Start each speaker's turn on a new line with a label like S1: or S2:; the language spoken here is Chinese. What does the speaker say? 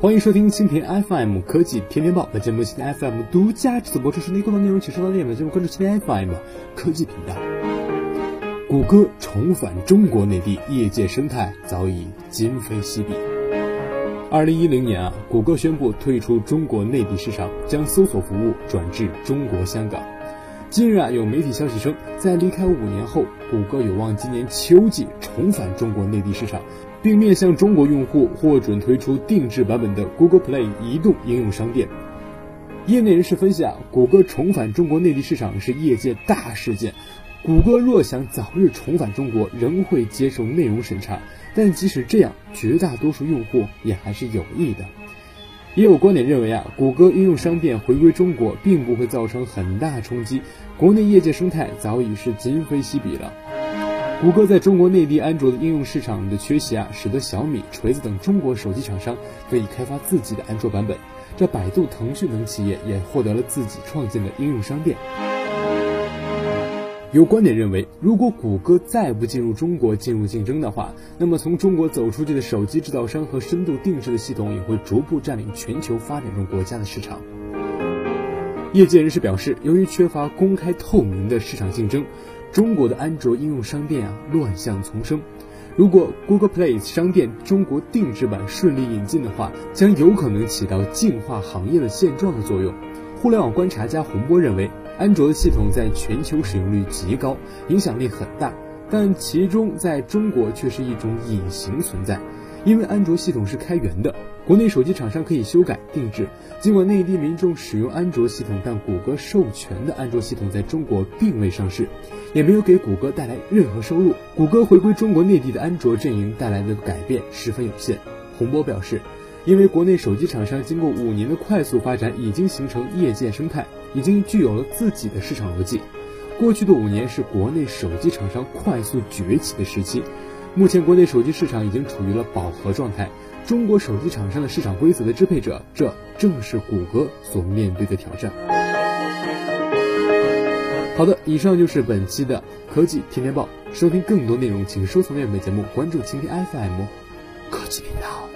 S1: 欢迎收听蜻蜓 FM 科技天天报。本节目蜻蜓 FM 独家制作播出。收听更多内容，请收到链接。节目关注蜻蜓 FM 科技频道。谷歌重返中国内地，业界生态早已今非昔比。二零一零年啊，谷歌宣布退出中国内地市场，将搜索服务转至中国香港。近日啊，有媒体消息称，在离开五年后，谷歌有望今年秋季重返中国内地市场。并面向中国用户获准推出定制版本的 Google Play 移动应用商店。业内人士分析啊，谷歌重返中国内地市场是业界大事件。谷歌若想早日重返中国，仍会接受内容审查。但即使这样，绝大多数用户也还是有意的。也有观点认为啊，谷歌应用商店回归中国并不会造成很大冲击，国内业界生态早已是今非昔比了。谷歌在中国内地安卓的应用市场的缺席啊，使得小米、锤子等中国手机厂商得以开发自己的安卓版本。这百度、腾讯等企业也获得了自己创建的应用商店。有观点认为，如果谷歌再不进入中国进入竞争的话，那么从中国走出去的手机制造商和深度定制的系统也会逐步占领全球发展中国家的市场。业界人士表示，由于缺乏公开透明的市场竞争。中国的安卓应用商店啊，乱象丛生。如果 Google Play 商店中国定制版顺利引进的话，将有可能起到净化行业的现状的作用。互联网观察家洪波认为，安卓的系统在全球使用率极高，影响力很大，但其中在中国却是一种隐形存在。因为安卓系统是开源的，国内手机厂商可以修改定制。尽管内地民众使用安卓系统，但谷歌授权的安卓系统在中国并未上市，也没有给谷歌带来任何收入。谷歌回归中国内地的安卓阵营带来的改变十分有限。洪波表示，因为国内手机厂商经过五年的快速发展，已经形成业界生态，已经具有了自己的市场逻辑。过去的五年是国内手机厂商快速崛起的时期。目前，国内手机市场已经处于了饱和状态。中国手机厂商的市场规则的支配者，这正是谷歌所面对的挑战。好的，以上就是本期的科技天天报。收听更多内容，请收藏阅本节目，关注蜻蜓 FM 科技频道。